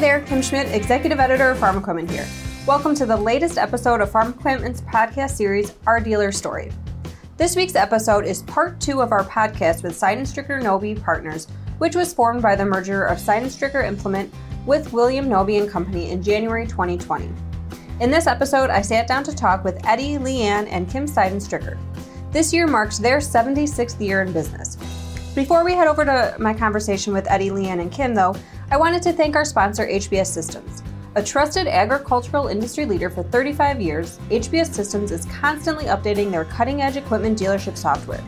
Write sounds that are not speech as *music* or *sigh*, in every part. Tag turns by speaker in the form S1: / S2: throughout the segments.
S1: there, Kim Schmidt, Executive Editor of Farm Equipment here. Welcome to the latest episode of Farm Equipment's podcast series, Our Dealer Story. This week's episode is part two of our podcast with Sydenstricker Nobbe Partners, which was formed by the merger of Sydenstricker Implement with William Nobbe and Company in January 2020. In this episode, I sat down to talk with Eddie, Leanne, and Kim Sydenstricker. This year marks their 76th year in business. Before we head over to my conversation with Eddie, Leanne, and Kim, though, I wanted to thank our sponsor, HBS Systems. A trusted agricultural industry leader for 35 years, HBS Systems is constantly updating their cutting edge equipment dealership software.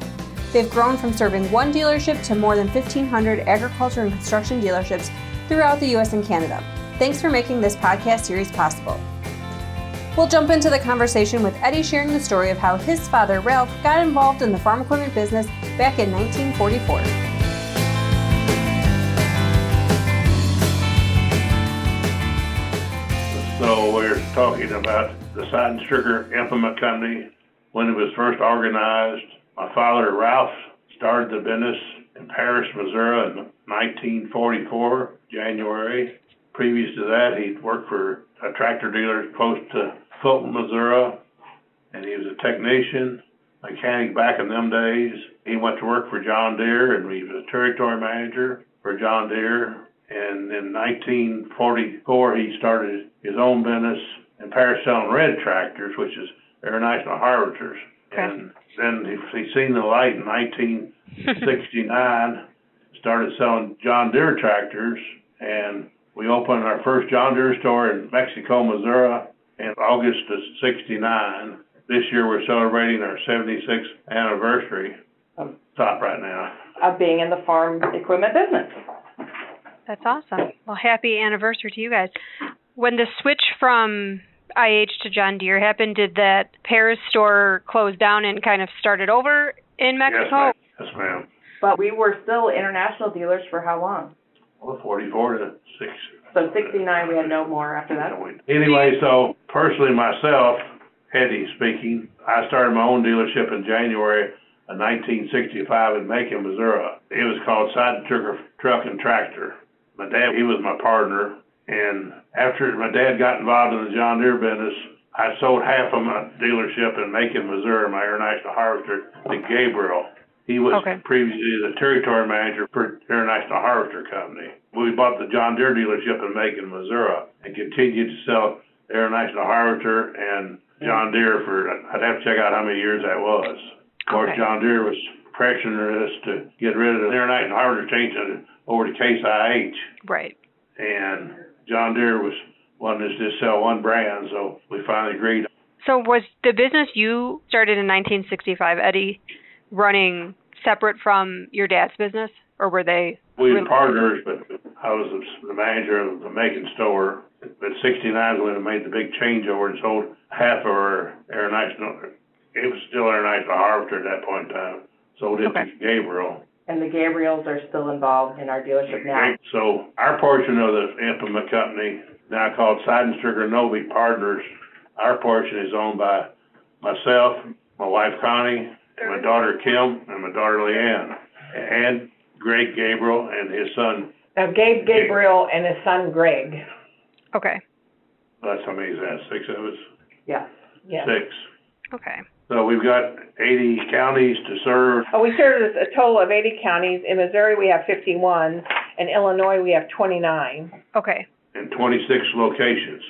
S1: They've grown from serving one dealership to more than 1,500 agriculture and construction dealerships throughout the US and Canada. Thanks for making this podcast series possible. We'll jump into the conversation with Eddie sharing the story of how his father, Ralph, got involved in the farm equipment business back in 1944.
S2: So we're talking about the Sydenstricker Implement Company when it was first organized. My father, Ralph, started the business in Paris, Missouri in 1944, January. Previous to that, he'd worked for a tractor dealer close to Fulton, Missouri, and he was a technician, mechanic back in them days. He went to work for John Deere, and he was a territory manager for John Deere and in 1944, he started his own business in Paris selling red tractors, which is international harvesters. Okay. And then he, he seen the light in 1969, *laughs* started selling John Deere tractors, and we opened our first John Deere store in Mexico, Missouri in August of 69. This year we're celebrating our 76th anniversary. Top right now.
S3: Of being in the farm equipment business.
S1: That's awesome. Well, happy anniversary to you guys. When the switch from IH to John Deere happened, did that Paris store close down and kind of started over in Mexico?
S2: Yes, ma'am. Yes, ma'am.
S3: But we were still international dealers for how long?
S2: Well, 44 to 6.
S3: So 69, we had no more after that?
S2: Anyway, so personally myself, Eddie speaking, I started my own dealership in January of 1965 in Macon, Missouri. It was called Sydenstricker Truck and Tractor my dad, he was my partner. And after my dad got involved in the John Deere business, I sold half of my dealership in Macon, Missouri, my International Harvester, to Gabriel. He was okay. previously the territory manager for International Harvester Company. We bought the John Deere dealership in Macon, Missouri, and continued to sell International Harvester and John Deere for, I'd have to check out how many years that was. Of course, okay. John Deere was pressuring us to get rid of the International Harvester, changing over to Case IH.
S1: Right.
S2: And John Deere was wanting us to just sell one brand, so we finally agreed.
S1: So was the business you started in 1965, Eddie, running separate from your dad's business, or were they?
S2: We were partners, but I was the manager of the Macon store. But 69 when we made the big changeover and sold half of our international. It was still international harvester at that point in time. Sold it okay. to Gabriel
S3: and the Gabriels are still involved in our dealership now.
S2: So our portion of the implement company, now called Sydenstricker Nobbe Partners, our portion is owned by myself, my wife Connie, my daughter Kim, and my daughter Leanne, and Greg Gabriel and his son.
S3: Now, Gabe Gabriel and his son Greg.
S1: Okay.
S2: That's how many is that? Six of us?
S3: Yeah. Yeah.
S2: Six.
S1: Okay.
S2: So we've got 80 counties to serve.
S3: Oh, we serve a total of 80 counties. In Missouri, we have 51. In Illinois, we have 29.
S1: Okay.
S2: And 26 locations,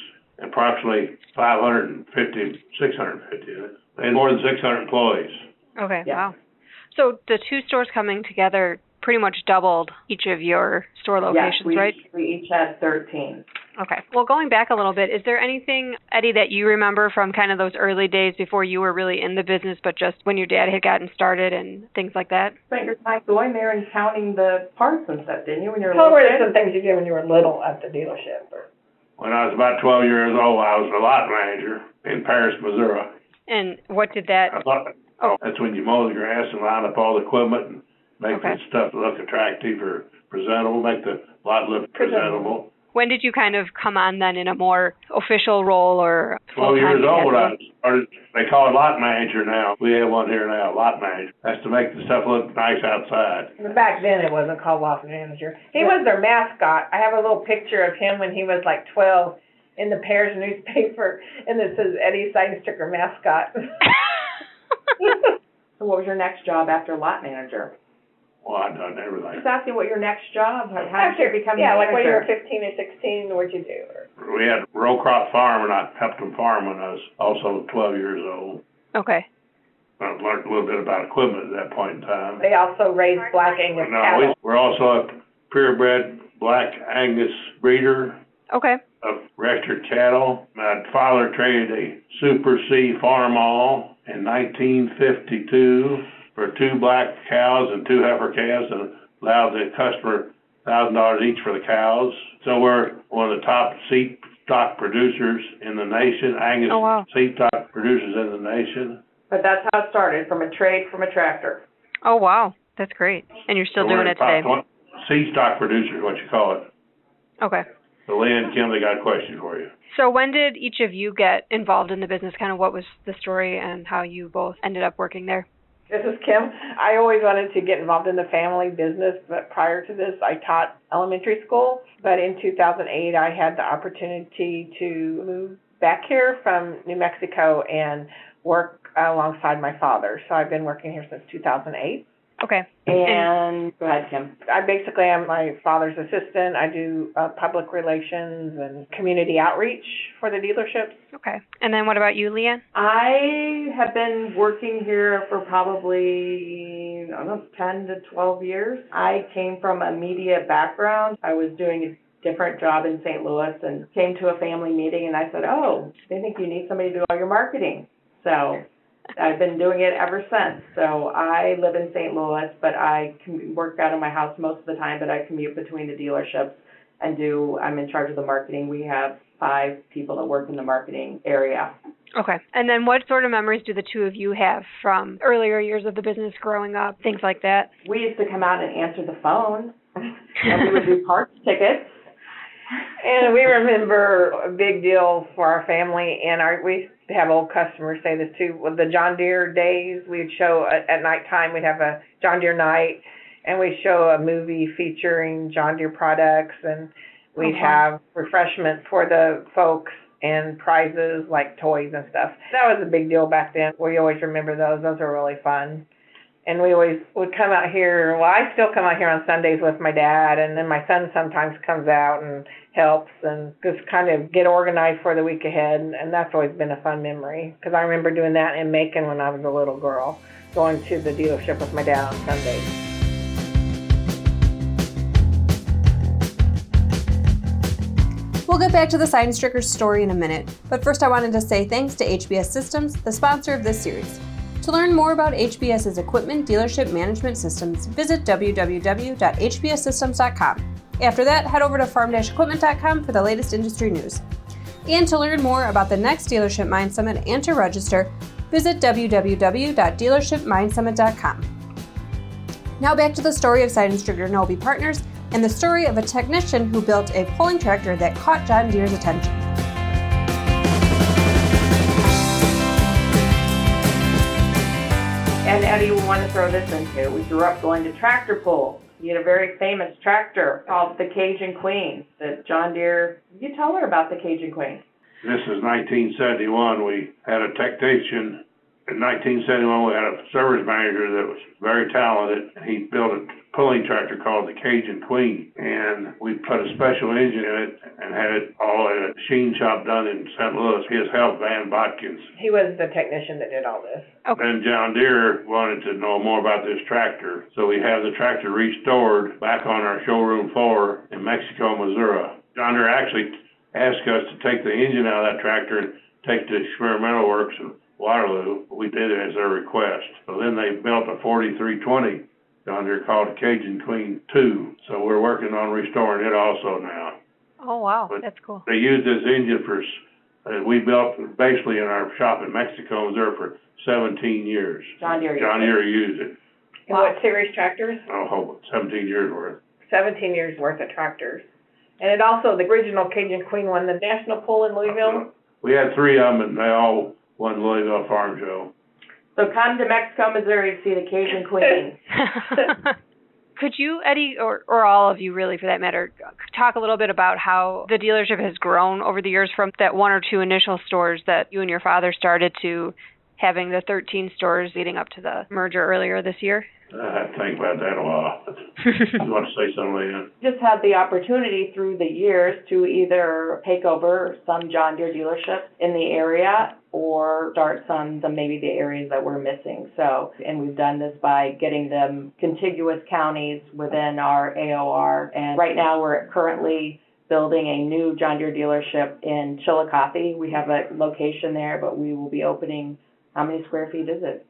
S2: approximately 550, 650, and more than 600 employees.
S1: Okay, yeah. wow. So the two stores coming together pretty much doubled each of your store locations,
S3: yes, we,
S1: right?
S3: we each had 13.
S1: Okay. Well, going back a little bit, is there anything, Eddie, that you remember from kind of those early days before you were really in the business, but just when your dad had gotten started and things like that?
S3: Spent your time going there and counting the parts and stuff, didn't you? When you were
S4: Tell me some things you did when you were little at the dealership. Or...
S2: When I was about 12 years old, I was a lot manager in Paris, Missouri.
S1: And what did that?
S2: I Thought, oh, that's when you mow the grass and line up all the equipment and make okay. the stuff look attractive or presentable, make the lot look presentable. presentable
S1: When did you kind of come on then in a more official role or
S2: Twelve
S1: full-time
S2: years old, I
S1: capacity?
S2: started, they call it lot manager now. We have one here now, lot manager. That's to make the stuff look nice outside.
S3: Back then, it wasn't called lot manager. He was their mascot. I have a little picture of him when he was like twelve in the Paris newspaper, and it says Eddie Sydenstricker mascot. *laughs* *laughs*
S4: So what was your next job after lot manager?
S2: Well, I've done everything.
S4: Just asking what your next job, how how did you
S3: After,
S4: become
S3: yeah, like when you were
S4: manager?
S3: fifteen or sixteen, what'd you do? Or-
S2: We had row crop farm and I helped them farm when I was also twelve years old.
S1: Okay.
S2: I learned a little bit about equipment at that point in time.
S3: They also raised black Angus
S2: No,
S3: cattle.
S2: we, we're also a purebred black Angus breeder
S1: Okay.
S2: of registered cattle. My father traded a Super C Farmall in nineteen fifty-two for two black cows and two heifer calves and allowed the customer thousand dollars each for the cows. So we're one of the top seed stock producers in the nation, Angus
S1: Oh, wow.
S2: seed stock producers in the nation.
S4: But that's how it started, from a trade from a tractor.
S1: Oh wow. That's great. And you're still
S2: So
S1: doing it today.
S2: Seed stock producer, what you call it.
S1: Okay.
S2: So Lynn and Kim, they got a question for you.
S1: So when did each of you get involved in the business? Kind of what was the story and how you both ended up working there?
S3: This is Kim. I always wanted to get involved in the family business, but prior to this, I taught elementary school. But in 2008, I had the opportunity to move back here from New Mexico and work alongside my father. So I've been working here since 2008.
S1: Okay.
S4: And, go ahead, Kim.
S3: I basically am my father's assistant. I do uh, public relations and community outreach for the dealerships.
S1: Okay. And then what about you, Leanne?
S4: I have been working here for probably, I don't know, 10 to 12 years. I came from a media background. I was doing a different job in St. Louis and came to a family meeting and I said, oh, they think you need somebody to do all your marketing. So I've been doing it ever since. So I live in St. Louis, but I com- work out of my house most of the time, but I commute between the dealerships and do, I'm in charge of the marketing. We have five people that work in the marketing area.
S1: Okay. And then what sort of memories do the two of you have from earlier years of the business growing up, things like that?
S4: we used to come out and answer the phone, *laughs* and we would do parts tickets.
S3: And we remember a big deal for our family, and our we used to have old customers say this too. With the John Deere days, we'd show at, at nighttime. We'd have a John Deere night, and we'd show a movie featuring John Deere products, and we'd
S1: fun.
S3: have refreshments for the folks and prizes like toys and stuff. That was a big deal back then. We always remember those. Those are really fun. And we always would come out here. Well, I still come out here on Sundays with my dad, and then my son sometimes comes out and helps and just kind of get organized for the week ahead. And, and that's always been a fun memory because I remember doing that in Macon when I was a little girl, going to the dealership with my dad on Sundays.
S1: We'll get back to the Sydenstricker's story in a minute, but first I wanted to say thanks to HBS Systems, the sponsor of this series. To learn more about HBS's equipment dealership management systems, visit www.hbssystems.com. After that, head over to farm-equipment.com for the latest industry news. And to learn more about the next Dealership Mind Summit and to register, visit www.dealershipmindsummit.com. Now back to the story of Sydenstricker Nobbe Partners and the story of a technician who built a pulling tractor that caught John Deere's attention.
S4: And Eddie, we want to throw this in too. We grew up going to tractor pulls. He had a very famous tractor called the Cajun Queen that John Deere. You tell her about the Cajun Queen.
S2: This is 1971. We had a technician. In 1971, we had a service manager that was very talented. He built a pulling tractor called the Cajun Queen, and we put a special engine in it and had it all at a machine shop done in St. Louis. His help, Van Botkins.
S3: He was the technician that did all this. Okay.
S2: Then John Deere wanted to know more about this tractor, so we have the tractor restored back on our showroom floor in Mexico, Missouri. John Deere actually asked us to take the engine out of that tractor and take to experimental works in Waterloo. We did it as their request. So then they built a 4320 John Deere called Cajun Queen 2. So we're working on restoring it also now.
S1: Oh wow,
S2: But-
S1: that's cool.
S2: They used this engine for, uh, we built basically in our shop in Mexico, Missouri for 17 years.
S4: John Deere.
S2: John Deere used it,
S3: And what series tractors?
S2: oh, 17 years worth.
S3: 17 years worth of tractors.
S4: And it also, the original Cajun Queen won the national poll in Louisville.
S2: We had three of them, and they all won Louisville Farm Show.
S4: So come to Mexico, Missouri to see the Cajun *laughs* Queen. *laughs*
S1: Could you, Eddie, or, or all of you really for that matter, talk a little bit about how the dealership has grown over the years from that one or two initial stores that you and your father started to having the 13 stores leading up to the merger earlier this year?
S2: I have to think about that a while. *laughs* you want to say something, Leanne?
S4: Just had the opportunity through the years to either take over some John Deere dealerships in the area or start some, some maybe the areas that we're missing. So, and we've done this by getting them contiguous counties within our AOR. And right now we're currently building a new John Deere dealership in Chillicothe. We have a location there, but we will be opening, how many square feet is it?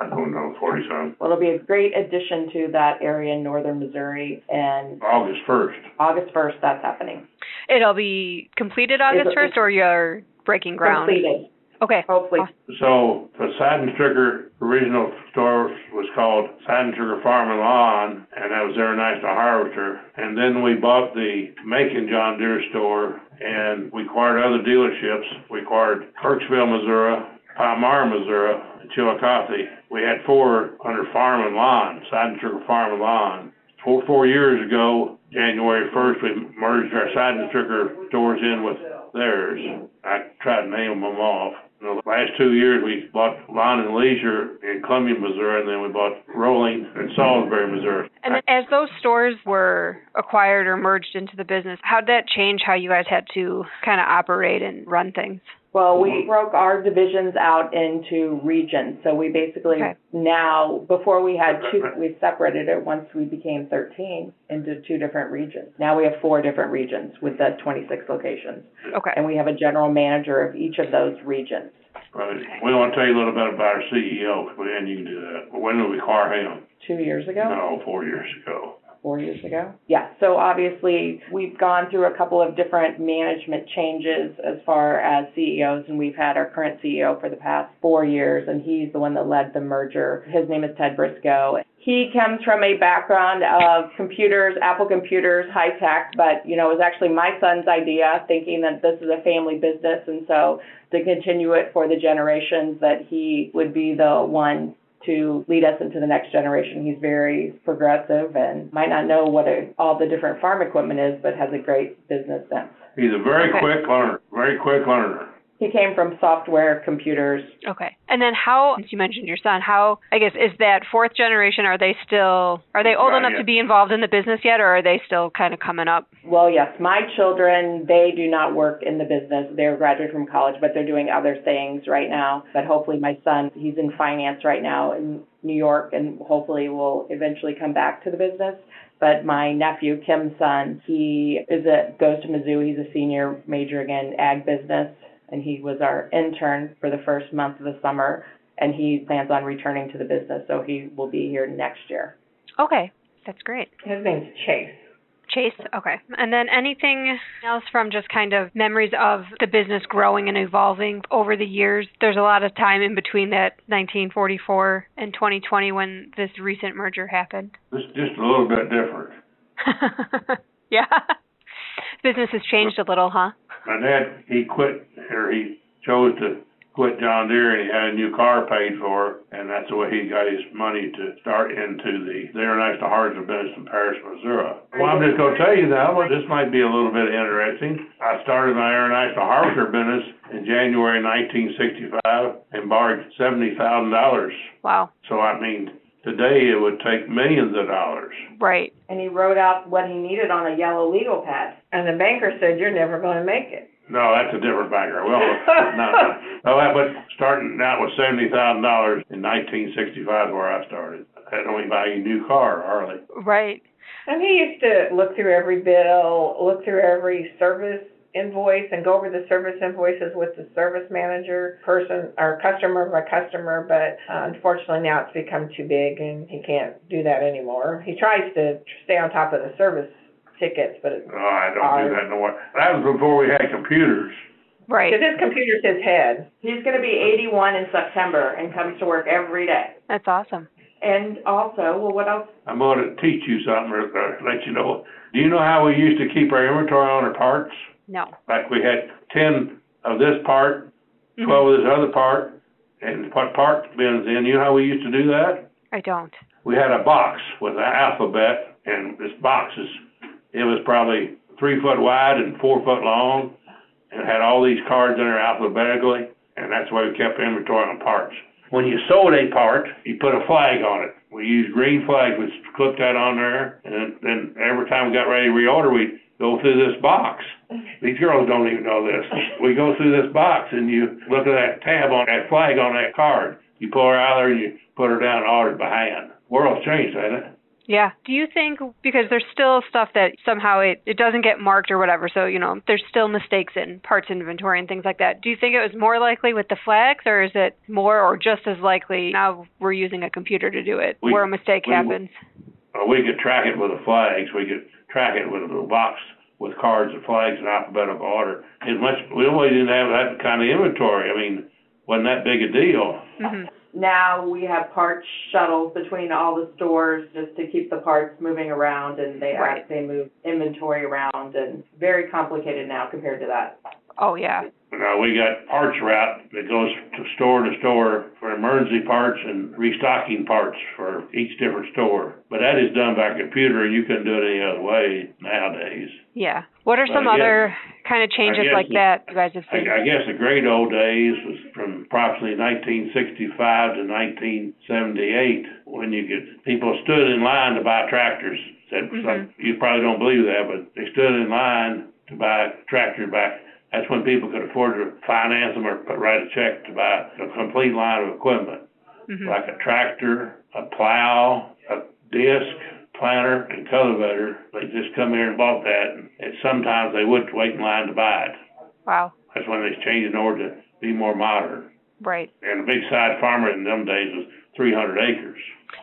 S2: I don't know, forty some.
S4: Well, it'll be a great addition to that area in northern Missouri and
S2: August first.
S4: August 1st, that's happening.
S1: It'll be completed August
S4: It's-
S1: 1st, or you're breaking ground?
S4: Completed,
S1: Okay.
S4: hopefully.
S2: So the Sydenstricker original store was called Sydenstricker Farm and Lawn, and that was International Harvester. And then we bought the Macon John Deere store, and we acquired other dealerships. We acquired Kirksville, Missouri, Palmyra, Missouri, and Chillicothe. We had four under Farm and Lawn, Sydenstricker Farm and Lawn. Four, four years ago, January first, we merged our Sydenstricker stores in with theirs. I tried to name them off. In the last two years, we bought Lawn and Leisure in Columbia, Missouri, and then we bought Rolling in Salisbury, Missouri.
S1: And as those stores were acquired or merged into the business, how did that change how you guys had to kind of operate and run things?
S4: Well, we mm-hmm. broke our divisions out into regions. So we basically
S1: Okay.
S4: now, before we had two, we separated it once we became 13 into two different regions. Now we have four different regions with the 26 locations.
S1: Okay.
S4: And we have a general manager of each of those regions.
S2: Right. We want to tell you a little bit about our CEO, and you can do that. When did we hire him?
S4: Two years ago?
S2: No, four years ago.
S4: Four years ago. Yeah, so obviously we've gone through a couple of different management changes as far as CEOs, and we've had our current CEO for the past four years, and he's the one that led the merger. His name is Ted Briscoe. He comes from a background of computers, Apple computers, high tech, but you know, it was actually my son's idea, thinking that this is a family business, and so to continue it for the generations that he would be the one to lead us into the next generation. He's very progressive and might not know what a, all the different farm equipment is, but has a great business sense.
S2: He's a very quick learner, very quick learner.
S4: He came from software, computers.
S1: Okay. And then how, you mentioned your son, how, I guess, is that fourth generation, are they still, are they old
S2: Not
S1: enough
S2: yet.
S1: to be involved in the business yet, or are they still kind of coming up?
S4: Well, yes, my children, they do not work in the business. They're graduated from college, but they're doing other things right now. But hopefully my son, he's in finance right now in New York and hopefully will eventually come back to the business. But my nephew, Kim's son, he is a, goes to Mizzou. He's a senior majoring in ag business and he was our intern for the first month of the summer and he plans on returning to the business. So he will be here next year.
S1: Okay. That's great.
S3: His name's Chase.
S1: Chase, okay. And then anything else from just kind of memories of the business growing and evolving over the years? There's a lot of time in between that 1944 and 2020 when this recent merger happened.
S2: It's just a little bit different. *laughs*
S1: yeah. Business has changed a little, huh?
S2: My dad, he quit, or he chose to quit John Deere and he had a new car paid for, and that's the way he got his money to start into the, the International Harvester business in Paris, Missouri. Well, I'm just gonna tell you now, but this might be a little bit interesting. I started my International Harvester business in January nineteen sixty-five and borrowed seventy thousand dollars.
S1: Wow.
S2: So I mean, today it would take millions of dollars.
S1: Right.
S4: And he wrote out what he needed on a yellow legal pad.
S3: And the banker said, You're never going to make it.
S2: No, that's a different banker. Well, no, no, no. *laughs* Oh, that- But starting out with seventy thousand dollars in nineteen sixty-five, where I started, I don't even buy a new car, hardly.
S1: Right.
S3: And he used to look through every bill, look through every service invoice and go over the service invoices with the service manager person or customer by customer, but uh, unfortunately now it's become too big and he can't do that anymore. He tries to stay on top of the service tickets, but it's
S2: No, I don't do that no more. That was before we had computers.
S1: Right.
S3: because his computer's his head.
S4: He's going to be 81 in September and comes to work every day.
S1: That's awesome.
S4: And also, well, what else?
S2: I'm going to teach you something or, or let you know. Do you know how we used to keep our inventory on our parts?
S1: No.
S2: Like we had ten of this part,
S1: Mhm.
S2: twelve of this other part, and what part bins in. You know how we used to do that?
S1: I don't.
S2: We had a box with an alphabet, and this box is, it was probably three foot wide and four foot long, and had all these cards in there alphabetically, and that's why we kept inventory on parts. When you sold a part, you put a flag on it. We used green flags, we clipped that on there, and then every time we got ready to reorder, we'd go through this box. These girls don't even know this. We go through this box and you look at that tab on that flag on that card. You pull her out there and you put her down and order by hand. World's changed, hasn't it?
S1: Yeah. Do you think because there's still stuff that somehow it it doesn't get marked or whatever, so you know there's still mistakes in parts inventory and things like that. Do you think it was more likely with the flags, or is it more or just as likely now we're using a computer to do it
S2: We-
S1: where a mistake
S2: we-
S1: happens?
S2: Uh, we could track it with the flags. We could track it with a little box with cards and flags in alphabetical order. As much, we really didn't have that kind of inventory. I mean, wasn't that big a deal.
S1: hmm
S4: Now we have parts shuttles between all the stores just to keep the parts moving around and they
S1: Right.
S4: they move inventory around and very complicated now compared to that.
S1: Oh yeah.
S2: Now, we got parts route that goes to store to store for emergency parts and restocking parts for each different store. But that is done by computer, and you couldn't do it any other way nowadays.
S1: Yeah. What are
S2: Well,
S1: some
S2: guess-
S1: other kind of changes like
S2: it-
S1: that you guys have seen?
S2: I guess the great old days was from approximately 1965 to 1978, when you could people stood in line to buy tractors. Said
S1: Mhm.
S2: some, you probably don't believe that, but they stood in line to buy tractors back. That's when people could afford to finance them or write a check to buy a complete line of equipment,
S1: hmm
S2: like a tractor, a plow, a disc, planter, and cultivator. They just come here and bought that, and, and sometimes they would wait in line to buy it.
S1: Wow.
S2: That's when they changed in order to be more modern.
S1: Right.
S2: And a big side farmer in them days was 300 acres.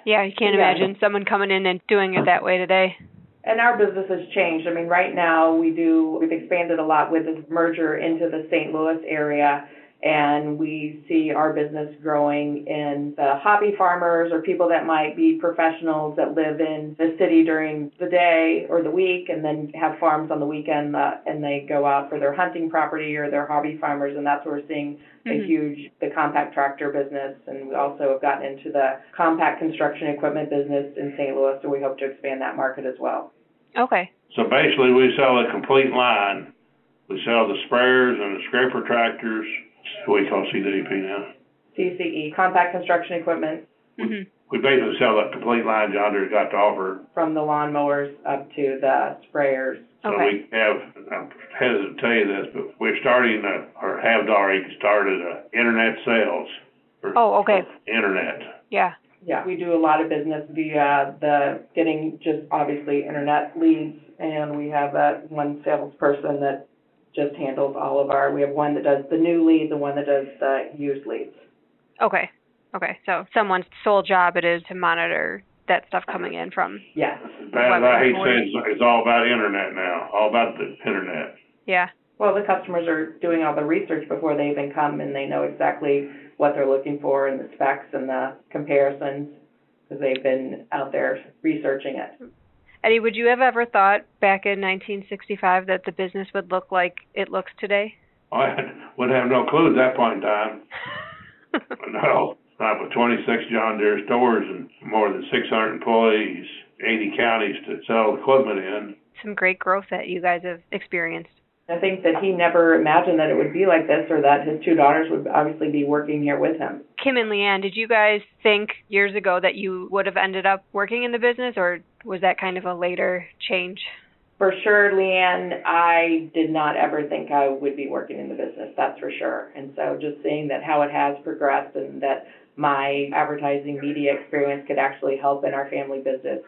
S1: Yeah, you can't
S4: Yeah.
S1: imagine someone coming in and doing it that way today.
S4: And our business has changed. I mean, right now we do, we've expanded a lot with this merger into the St. Louis area. And we see our business growing in the hobby farmers or people that might be professionals that live in the city during the day or the week and then have farms on the weekend uh, and they go out for their hunting property or their hobby farmers. And that's where we're seeing a
S1: Mhm.
S4: huge, the compact tractor business. And we also have gotten into the compact construction equipment business in St. Louis. So we hope to expand that market as well.
S1: Okay.
S2: So basically, we sell a complete line. We sell the sprayers and the scraper tractors. What we call CDP now.
S4: CCE, E, compact construction equipment,
S1: hmm
S2: We basically sell that complete line John Deere's got to offer.
S4: from the lawnmowers up to the sprayers.
S2: So
S1: Okay.
S2: we have, I'm hesitant to tell you this, but we're starting, a, or have already started a internet sales. for
S1: Oh, okay.
S2: Internet.
S1: Yeah.
S4: Yeah, we do a lot of business via the, getting just obviously internet leads, and we have that one salesperson that just handles all of our, we have one that does the new leads and one that does the used leads.
S1: Okay. Okay. So someone's sole job it is to monitor that stuff coming in from.
S4: Yes.
S2: As bad as I hate to say it, it's- it's all about internet now, all about the internet.
S1: Yeah.
S4: Well, the customers are doing all the research before they even come, and they know exactly what they're looking for and the specs and the comparisons, because they've been out there researching it.
S1: Eddie, would you have ever thought back in 1965 that the business would look like it looks today?
S2: I wouldn't have no clue at that point in time. *laughs* No, not with 26 John Deere stores and more than 600 employees, 80 counties to sell equipment in.
S1: Some great growth that you guys have experienced.
S4: I think that he never imagined that it would be like this, or that his two daughters would obviously be working here with him.
S1: Kim and Leanne, did you guys think years ago that you would have ended up working in the business, or was that kind of a later change?
S4: For sure, Leanne, I did not ever think I would be working in the business, that's for sure. And so just seeing that how it has progressed and that my advertising media experience could actually help in our family business.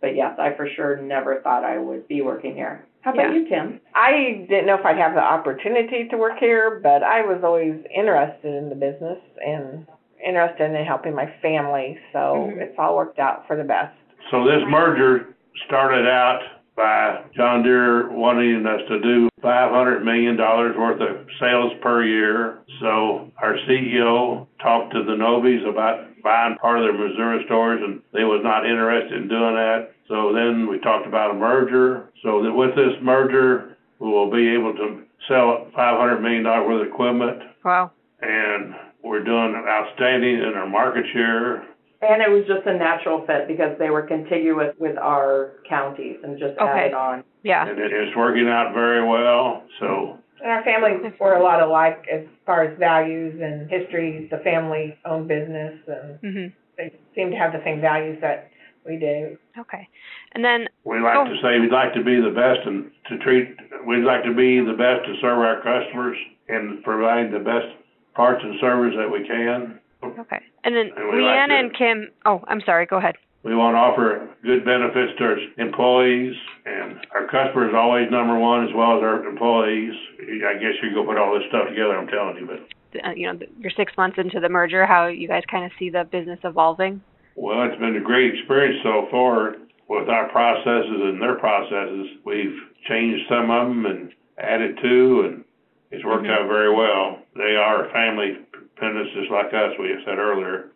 S4: But yes, I for sure never thought I would be working here. How about
S1: Yeah.
S4: you, Kim?
S3: I didn't know if I'd have the opportunity to work here, but I was always interested in the business and interested in helping my family, so
S1: Mhm.
S3: it's all worked out for the best.
S2: So this merger started out by John Deere wanting us to do $500 million worth of sales per year. So our CEO talked to the Nobbes about buying part of their Missouri stores, and they was not interested in doing that. So then we talked about a merger. So that with this merger, we will be able to sell $500 million worth of equipment,
S1: Wow.
S2: and we're doing outstanding in our market share.
S4: And it was just a natural fit because they were contiguous with our counties and just
S1: Okay.
S4: added on.
S1: Yeah.
S2: And it is working out very well. So
S3: And our families were a lot alike as far as values and history. The family owned business and
S1: Mhm.
S3: they seem to have the same values that we do.
S1: Okay. And then
S2: we like
S1: Oh.
S2: to say we'd like to be the best and to treat, we'd like to be the best to serve our customers and provide the best parts and service that we can.
S1: Okay. And then
S2: And we like
S1: Leanne and Kim. Oh, I'm sorry. Go ahead.
S2: We want to offer good benefits to our employees, and our customers are always number one as well as our employees. I guess you go put all this stuff together, I'm telling you, but,
S1: Uh, you know, you're six months into the merger. How you guys kind of see the business evolving?
S2: well, it's been a great experience so far with our processes and their processes. We've changed some of them and added to, and it's worked
S1: Mhm.
S2: out very well. They are a family dependents just like us, we said earlier.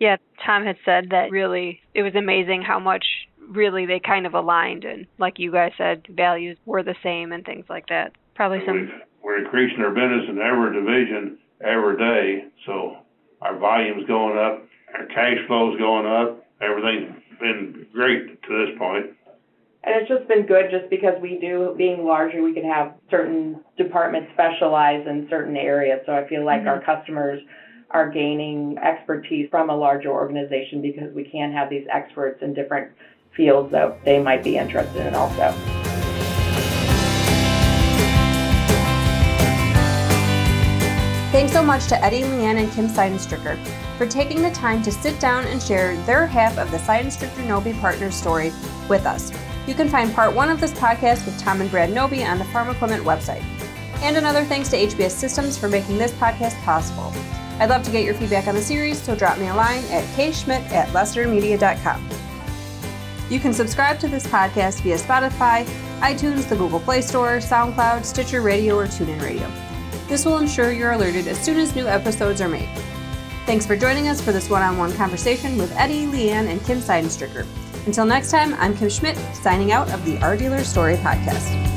S1: Yeah, Tom had said that really it was amazing how much really they kind of aligned and like you guys said, values were the same and things like that. Probably some
S2: We've- We're increasing our business in every division every day, so our volume's going up, our cash flow's going up. Everything's been great to this point.
S4: And it's just been good just because we do, being larger, we can have certain departments specialize in certain areas. So I feel like our mm-hmm. customers are gaining expertise from a larger organization because we can have these experts in different fields that they might be interested in also.
S1: Thanks so much to Eddie, Leanne, and Kim Sydenstricker for taking the time to sit down and share their half of the Sydenstricker Nobbe Partners story with us. You can find part one of this podcast with Tom and Brad Nobbe on the Farm Equipment website. And another thanks to HBS Systems for making this podcast possible. I'd love to get your feedback on the series, so drop me a line at kschmidt at lessitermedia.com. You can subscribe to this podcast via Spotify, iTunes, the Google Play Store, SoundCloud, Stitcher Radio, or TuneIn Radio. This will ensure you're alerted as soon as new episodes are made. Thanks for joining us for this one on one conversation with Eddie, Leanne, and Kim Sydenstricker. Until next time, I'm Kim Schmidt, signing out of the Our Dealer Story podcast.